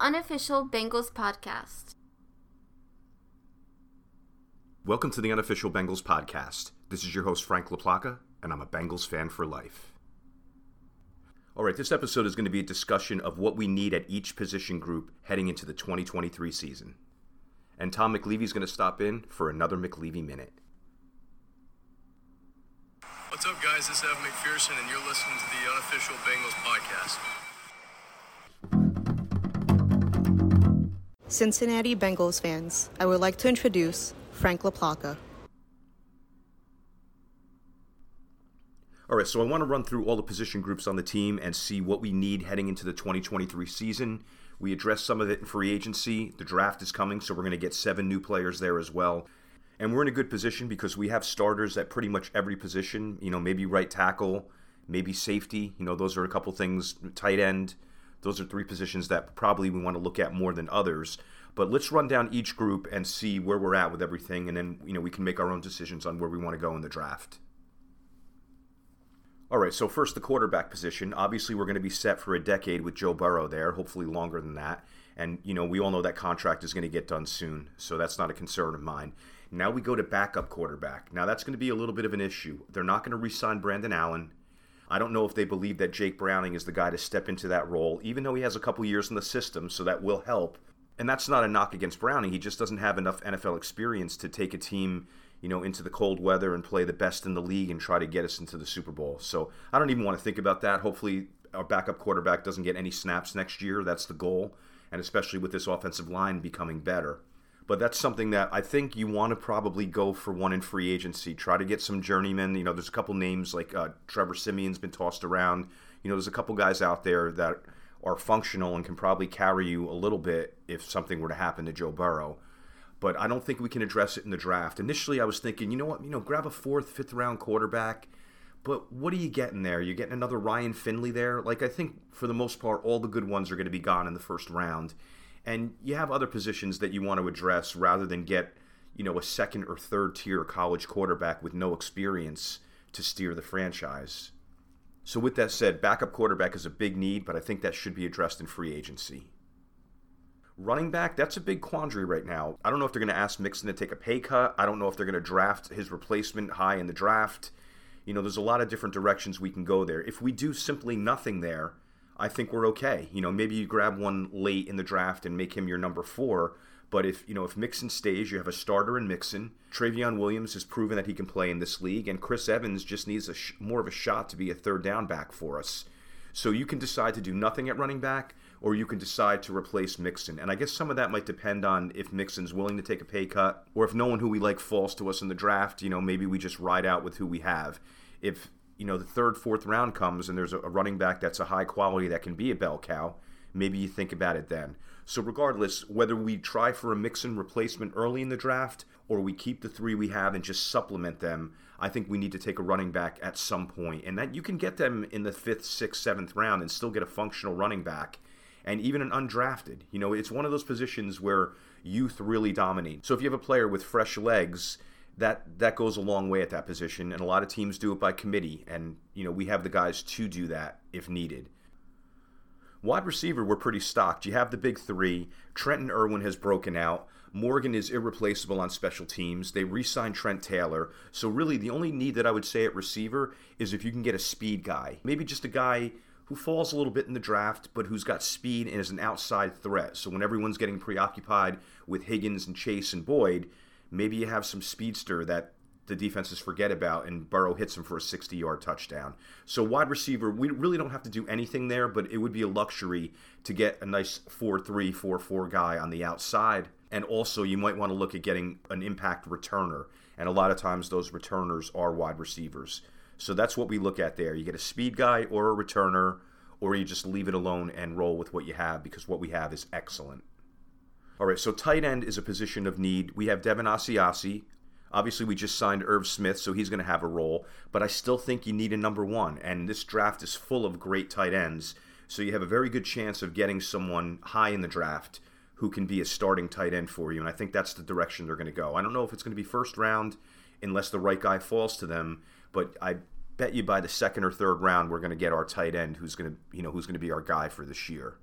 Unofficial Bengals podcast. Welcome to the unofficial Bengals podcast. This is your host, Frank LaPlaca, and I'm a Bengals fan for life. All right, this episode is going to be a discussion of what we need at each position group heading into the 2023 season. And Tom McLeavey is going to stop in for another McLeavey Minute. What's up, guys? This is Evan McPherson, and you're listening to the unofficial Bengals podcast. Cincinnati Bengals fans, I would like to introduce Frank LaPlaca. All right, so I want to run through all the position groups on the team and see what we need heading into the 2023 season. We addressed some of it in free agency. The draft is coming, so we're going to get seven new players there as well. And we're in a good position because we have starters at pretty much every position. You know, maybe right tackle, maybe safety. You know, those are a couple things. Tight end. Those are three positions that probably we want to look at more than others. But let's run down each group and see where we're at with everything, and then you know we can make our own decisions on where we want to go in the draft. All right, so first the quarterback position. Obviously, we're going to be set for a decade with Joe Burrow there, hopefully longer than that. And you know, we all know that contract is going to get done soon, so that's not a concern of mine. Now we go to backup quarterback. Now that's going to be a little bit of an issue. They're not going to re-sign Brandon Allen. I don't know if they believe that Jake Browning is the guy to step into that role, even though he has a couple years in the system, so that will help. And that's not a knock against Browning. He just doesn't have enough NFL experience to take a team, you know, into the cold weather and play the best in the league and try to get us into the Super Bowl. So I don't even want to think about that. Hopefully, our backup quarterback doesn't get any snaps next year. That's the goal, and especially with this offensive line becoming better. But that's something that I think you want to probably go for one in free agency. Try to get some journeymen. You know, there's a couple names like uh, Trevor Siemian's been tossed around. You know, there's a couple guys out there that are functional and can probably carry you a little bit if something were to happen to Joe Burrow. But I don't think we can address it in the draft. Initially, I was thinking, you know what, you know, grab a fourth, fifth round quarterback. But what are you getting there? You're getting another Ryan Finley there. Like I think for the most part, all the good ones are going to be gone in the first round, and you have other positions that you want to address rather than get, you know, a second or third tier college quarterback with no experience to steer the franchise. So, with that said, backup quarterback is a big need, but I think that should be addressed in free agency. Running back, that's a big quandary right now. I don't know if they're going to ask Mixon to take a pay cut. I don't know if they're going to draft his replacement high in the draft. You know, there's a lot of different directions we can go there. If we do simply nothing there, I think we're okay. You know, maybe you grab one late in the draft and make him your number four. But if you know if Mixon stays, you have a starter in Mixon. Trayveon Williams has proven that he can play in this league, and Chris Evans just needs a sh- more of a shot to be a third down back for us. So you can decide to do nothing at running back, or you can decide to replace Mixon. And I guess some of that might depend on if Mixon's willing to take a pay cut, or if no one who we like falls to us in the draft. You know, maybe we just ride out with who we have. If you know the third, fourth round comes and there's a running back that's a high quality that can be a bell cow, maybe you think about it then. So, regardless, whether we try for a Mixon replacement early in the draft or we keep the three we have and just supplement them, I think we need to take a running back at some point. And that you can get them in the fifth, sixth, seventh round and still get a functional running back and even an undrafted. You know, it's one of those positions where youth really dominate. So, if you have a player with fresh legs, that that goes a long way at that position and a lot of teams do it by committee and you know we have the guys to do that if needed Wide receiver, we're pretty stocked. You have the big three. Trenton Irwin has broken out. Morgan is irreplaceable on special teams. They re signed Trent Taylor. So, really, the only need that I would say at receiver is if you can get a speed guy. Maybe just a guy who falls a little bit in the draft, but who's got speed and is an outside threat. So when everyone's getting preoccupied with Higgins and Chase and Boyd, maybe you have some speedster that the defenses forget about, and Burrow hits him for a 60 yard touchdown. So, wide receiver, we really don't have to do anything there, but it would be a luxury to get a nice 4 3, 4 4 guy on the outside. And also, you might want to look at getting an impact returner. And a lot of times, those returners are wide receivers. So, that's what we look at there. You get a speed guy or a returner, or you just leave it alone and roll with what you have because what we have is excellent. All right, so tight end is a position of need. We have Devin Asiasi, Obviously, we just signed Irv Smith, so he's going to have a role, but I still think you need a number one. And this draft is full of great tight ends, so you have a very good chance of getting someone high in the draft who can be a starting tight end for you. And I think that's the direction they're going to go. I don't know if it's going to be first round unless the right guy falls to them, but I bet you by the second or third round we're going to get our tight end who's going to, you know, who's going to be our guy for this year.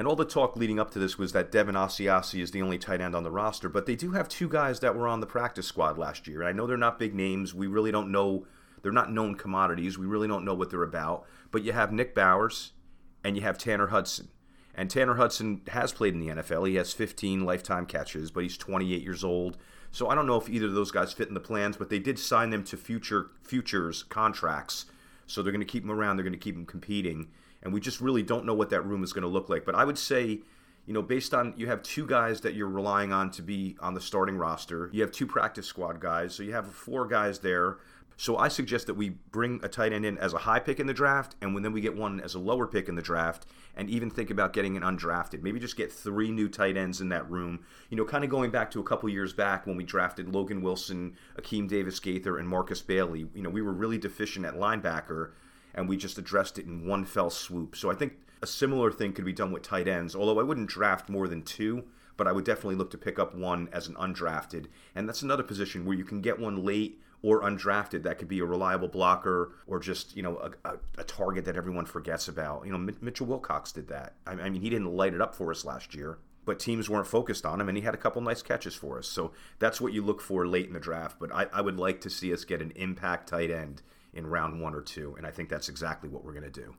And all the talk leading up to this was that Devin Asiasi is the only tight end on the roster, but they do have two guys that were on the practice squad last year. I know they're not big names. We really don't know. They're not known commodities. We really don't know what they're about. But you have Nick Bowers and you have Tanner Hudson. And Tanner Hudson has played in the NFL. He has 15 lifetime catches, but he's 28 years old. So I don't know if either of those guys fit in the plans, but they did sign them to future futures contracts. So they're going to keep them around. They're going to keep them competing and we just really don't know what that room is going to look like. But I would say, you know, based on you have two guys that you're relying on to be on the starting roster, you have two practice squad guys, so you have four guys there. So I suggest that we bring a tight end in as a high pick in the draft, and then we get one as a lower pick in the draft, and even think about getting an undrafted. Maybe just get three new tight ends in that room. You know, kind of going back to a couple years back when we drafted Logan Wilson, Akeem Davis Gaither, and Markus Bailey. You know, we were really deficient at linebacker and we just addressed it in one fell swoop. So I think a similar thing could be done with tight ends, although I wouldn't draft more than two, but I would definitely look to pick up one as an undrafted. And that's another position where you can get one late or undrafted that could be a reliable blocker or just, you know, a, a, a target that everyone forgets about. You know, Mitchell Wilcox did that. I, I mean, he didn't light it up for us last year but teams weren't focused on him, and he had a couple nice catches for us. So that's what you look for late in the draft. But I, I would like to see us get an impact tight end in round one or two, and I think that's exactly what we're going to do.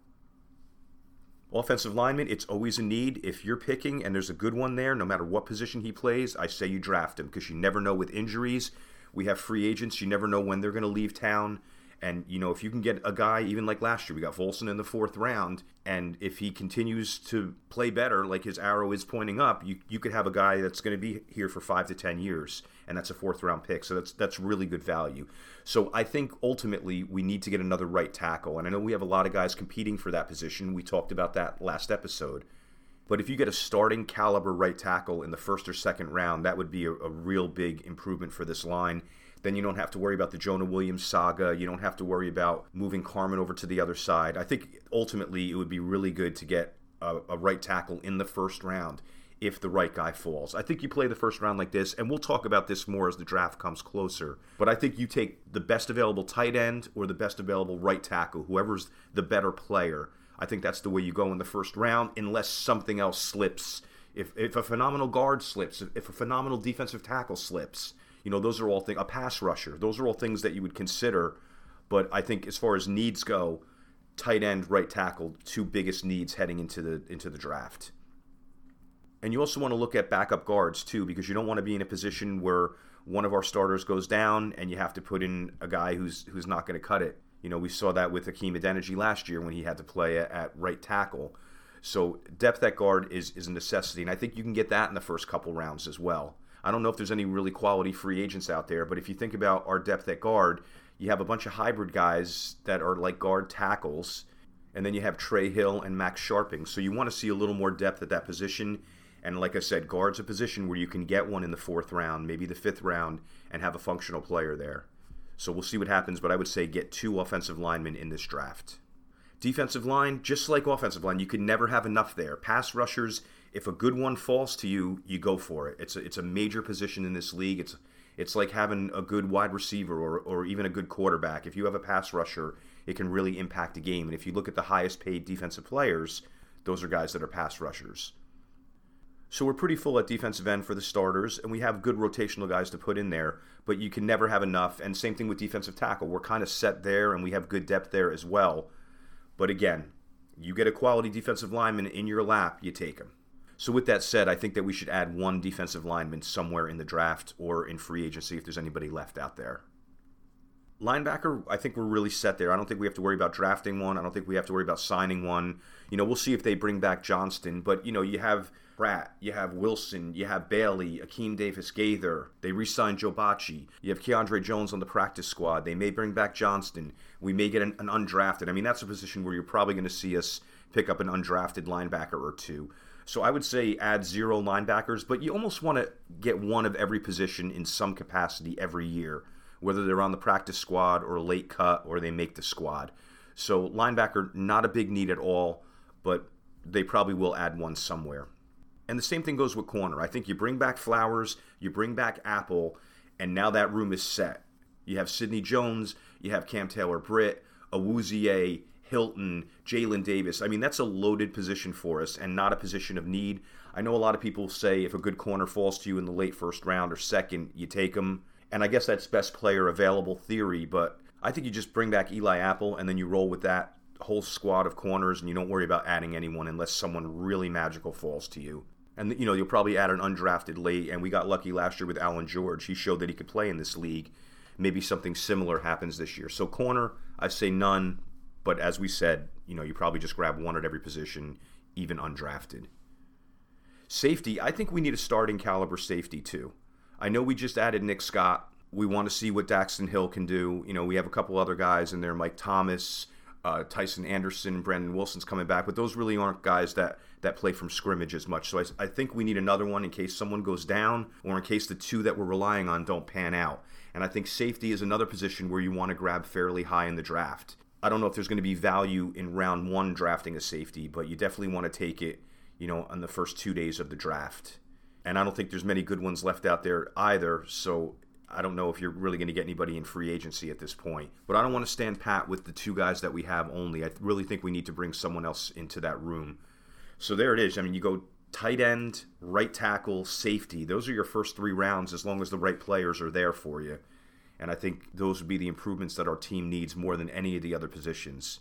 Offensive lineman, it's always a need. If you're picking and there's a good one there, no matter what position he plays, I say you draft him because you never know with injuries. We have free agents, you never know when they're going to leave town. And, you know, if you can get a guy, even like last year, we got Volson in the fourth round, and if he continues to play better, like his arrow is pointing up, you, you could have a guy that's going to be here for five to 10 years, and that's a fourth round pick. So that's, that's really good value. So I think ultimately we need to get another right tackle. And I know we have a lot of guys competing for that position. We talked about that last episode. But if you get a starting caliber right tackle in the first or second round, that would be a, a real big improvement for this line then you don't have to worry about the Jonah Williams saga. You don't have to worry about moving Carman over to the other side. I think ultimately it would be really good to get a, a right tackle in the first round if the right guy falls. I think you play the first round like this, and we'll talk about this more as the draft comes closer. But I think you take the best available tight end or the best available right tackle, whoever's the better player. I think that's the way you go in the first round, unless something else slips. If, if a phenomenal guard slips, if a phenomenal defensive tackle slips, you know, those are all things. A pass rusher. Those are all things that you would consider. But I think as far as needs go, tight end, right tackle, two biggest needs heading into the into the draft. And you also want to look at backup guards too, because you don't want to be in a position where one of our starters goes down and you have to put in a guy who's who's not going to cut it. You know, we saw that with Hakeem Adeniji last year when he had to play at right tackle. So depth at guard is is a necessity, and I think you can get that in the first couple rounds as well. I don't know if there's any really quality free agents out there, but if you think about our depth at guard, you have a bunch of hybrid guys that are like guard tackles, and then you have Trey Hill and Max Scharping. So you want to see a little more depth at that position. And like I said, guard's a position where you can get one in the fourth round, maybe the fifth round, and have a functional player there. So we'll see what happens, but I would say get two offensive linemen in this draft. Defensive line, just like offensive line, you can never have enough there. Pass rushers, if a good one falls to you, you go for it. It's a, it's a major position in this league. It's it's like having a good wide receiver or, or even a good quarterback. If you have a pass rusher, it can really impact a game. And if you look at the highest paid defensive players, those are guys that are pass rushers. So we're pretty full at defensive end for the starters, and we have good rotational guys to put in there, but you can never have enough. And same thing with defensive tackle. We're kind of set there, and we have good depth there as well. But again, You get a quality defensive lineman in your lap, you take him. So, with that said, I think that we should add one defensive lineman somewhere in the draft or in free agency if there's anybody left out there. Linebacker, I think we're really set there. I don't think we have to worry about drafting one. I don't think we have to worry about signing one. You know, we'll see if they bring back Johnston, but you know, you have Pratt, you have Wilson, you have Bailey, Akeem Davis Gaither. They re signed Joe Bachie. You have Keandre Jones on the practice squad. They may bring back Johnston. We may get an, an undrafted. I mean, that's a position where you're probably going to see us pick up an undrafted linebacker or two. So I would say add zero linebackers, but you almost want to get one of every position in some capacity every year, whether they're on the practice squad or late cut or they make the squad. So linebacker, not a big need at all, but they probably will add one somewhere. And the same thing goes with corner. I think you bring back Flowers, you bring back Apple, and now that room is set. You have Sidney Jones, you have Cam Taylor Britt, Awuzie, Hilton, Jalen Davis. I mean, that's a loaded position for us and not a position of need. I know a lot of people say if a good corner falls to you in the late first round or second, you take them. And I guess that's best player available theory, but I think you just bring back Eli Apple and then you roll with that whole squad of corners and you don't worry about adding anyone unless someone really magical falls to you. And you know, you'll probably add an undrafted late. And we got lucky last year with Allan George. He showed that he could play in this league. Maybe something similar happens this year. So corner, I say none. But as we said, you know, you probably just grab one at every position, even undrafted. Safety, I think we need a starting caliber safety too. I know we just added Nick Scott. We want to see what Daxton Hill can do. You know, we have a couple other guys in there, Mike Thomas, uh, Tycen Anderson, Brandon Wilson's coming back, but those really aren't guys that that play from scrimmage as much. So I, I think we need another one in case someone goes down or in case the two that we're relying on don't pan out. And I think safety is another position where you want to grab fairly high in the draft. I don't know if there's going to be value in round one drafting a safety, but you definitely want to take it, you know, on the first two days of the draft. And I don't think there's many good ones left out there either. So I don't know if you're really going to get anybody in free agency at this point. But I don't want to stand pat with the two guys that we have only. I really think we need to bring someone else into that room. So there it is. I mean, you go tight end, right tackle, safety. Those are your first three rounds as long as the right players are there for you. And I think those would be the improvements that our team needs more than any of the other positions.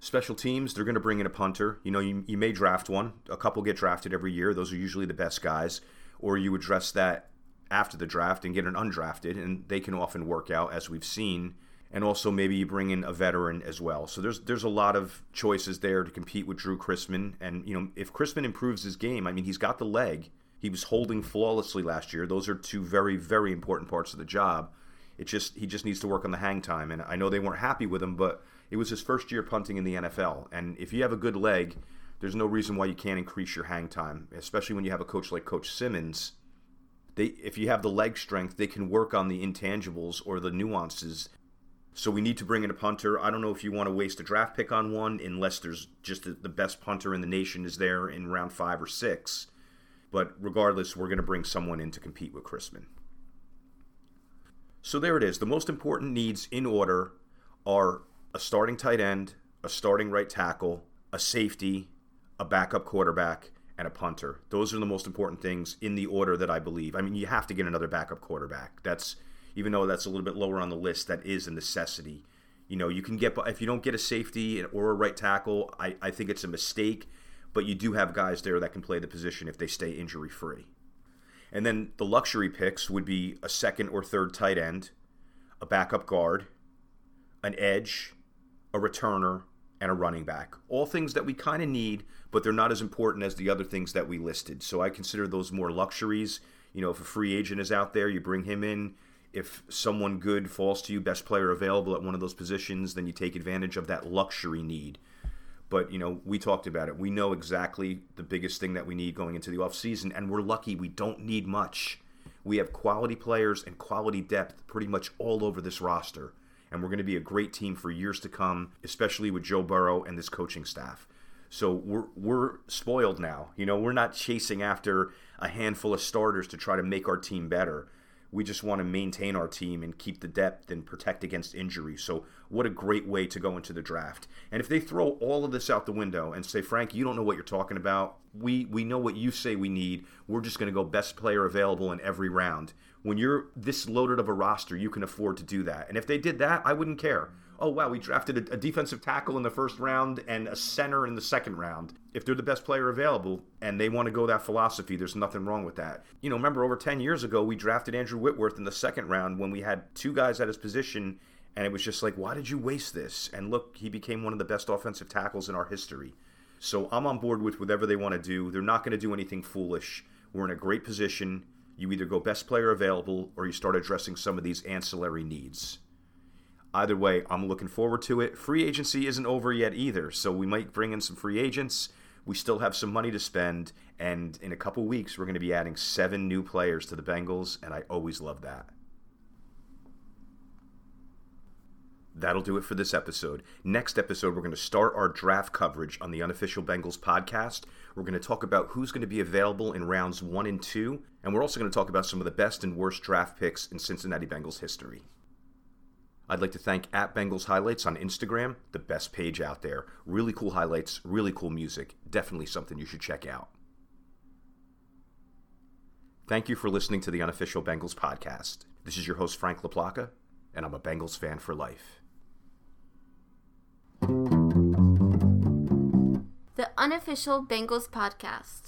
Special teams, they're going to bring in a punter. You know, you, you may draft one. A couple get drafted every year. Those are usually the best guys. Or you address that after the draft and get an undrafted, and they can often work out, as we've seen. And also maybe you bring in a veteran as well. So there's there's a lot of choices there to compete with Drue Chrisman. And you know, if Chrisman improves his game, I mean, he's got the leg. He was holding flawlessly last year. Those are two very very important parts of the job. It just he just needs to work on the hang time. And I know they weren't happy with him, but it was his first year punting in the NFL. And if you have a good leg, there's no reason why you can't increase your hang time, especially when you have a coach like Coach Simmons they if you have the leg strength, they can work on the intangibles or the nuances. So we need to bring in a punter. I don't know if you want to waste a draft pick on one unless there's just the best punter in the nation is there in round 5 or 6. But regardless, we're going to bring someone in to compete with Chrisman. So there it is. The most important needs in order are a starting tight end, a starting right tackle, a safety, a backup quarterback, and a punter. Those are the most important things in the order that I believe. I mean, you have to get another backup quarterback. That's even though that's a little bit lower on the list, that is a necessity. You know, you can get if you don't get a safety and or a right tackle, I, I think it's a mistake. But you do have guys there that can play the position if they stay injury free. And then the luxury picks would be a second or third tight end, a backup guard, an edge, a returner, and a running back. All things that we kind of need, but they're not as important as the other things that we listed. So I consider those more luxuries. You know, if a free agent is out there, you bring him in. If someone good falls to you, best player available at one of those positions, then you take advantage of that luxury need. But, you know, we talked about it. We know exactly the biggest thing that we need going into the offseason, and we're lucky we don't need much. We have quality players and quality depth pretty much all over this roster. And we're going to be a great team for years to come, especially with Joe Burrow and this coaching staff. So we're we're spoiled now. You know, we're not chasing after a handful of starters to try to make our team better. We just want to maintain our team and keep the depth and protect against injury. So what a great way to go into the draft. And if they throw all of this out the window and say, Frank, you don't know what you're talking about. We we know what you say we need. We're just going to go best player available in every round. When you're this loaded of a roster, you can afford to do that. And if they did that, I wouldn't care. Oh wow, we drafted a, a, defensive tackle in the first round and a center in the second round. If they're the best player available and they want to go that philosophy, there's nothing wrong with that. You know, remember over 10 years ago, we drafted Andrew Whitworth in the second round when we had two guys at his position, and it was just like, why did you waste this? And look, he became one of the best offensive tackles in our history. So I'm on board with whatever they want to do. They're not going to do anything foolish. We're in a great position. You either go best player available or you start addressing some of these ancillary needs. Either way, I'm looking forward to it. Free agency isn't over yet either, so we might bring in some free agents. We still have some money to spend, and in a couple weeks, we're going to be adding seven new players to the Bengals, and I always love that. That'll do it for this episode. Next episode, we're going to start our draft coverage on the Unofficial Bengals podcast. We're going to talk about who's going to be available in rounds one and two, and we're also going to talk about some of the best and worst draft picks in Cincinnati Bengals history. I'd like to thank at Bengals Highlights on Instagram, the best page out there. Really cool highlights, really cool music. Definitely something you should check out. Thank you for listening to the Unofficial Bengals podcast. This is your host, Frank LaPlaca, and I'm a Bengals fan for life. The Unofficial Bengals podcast.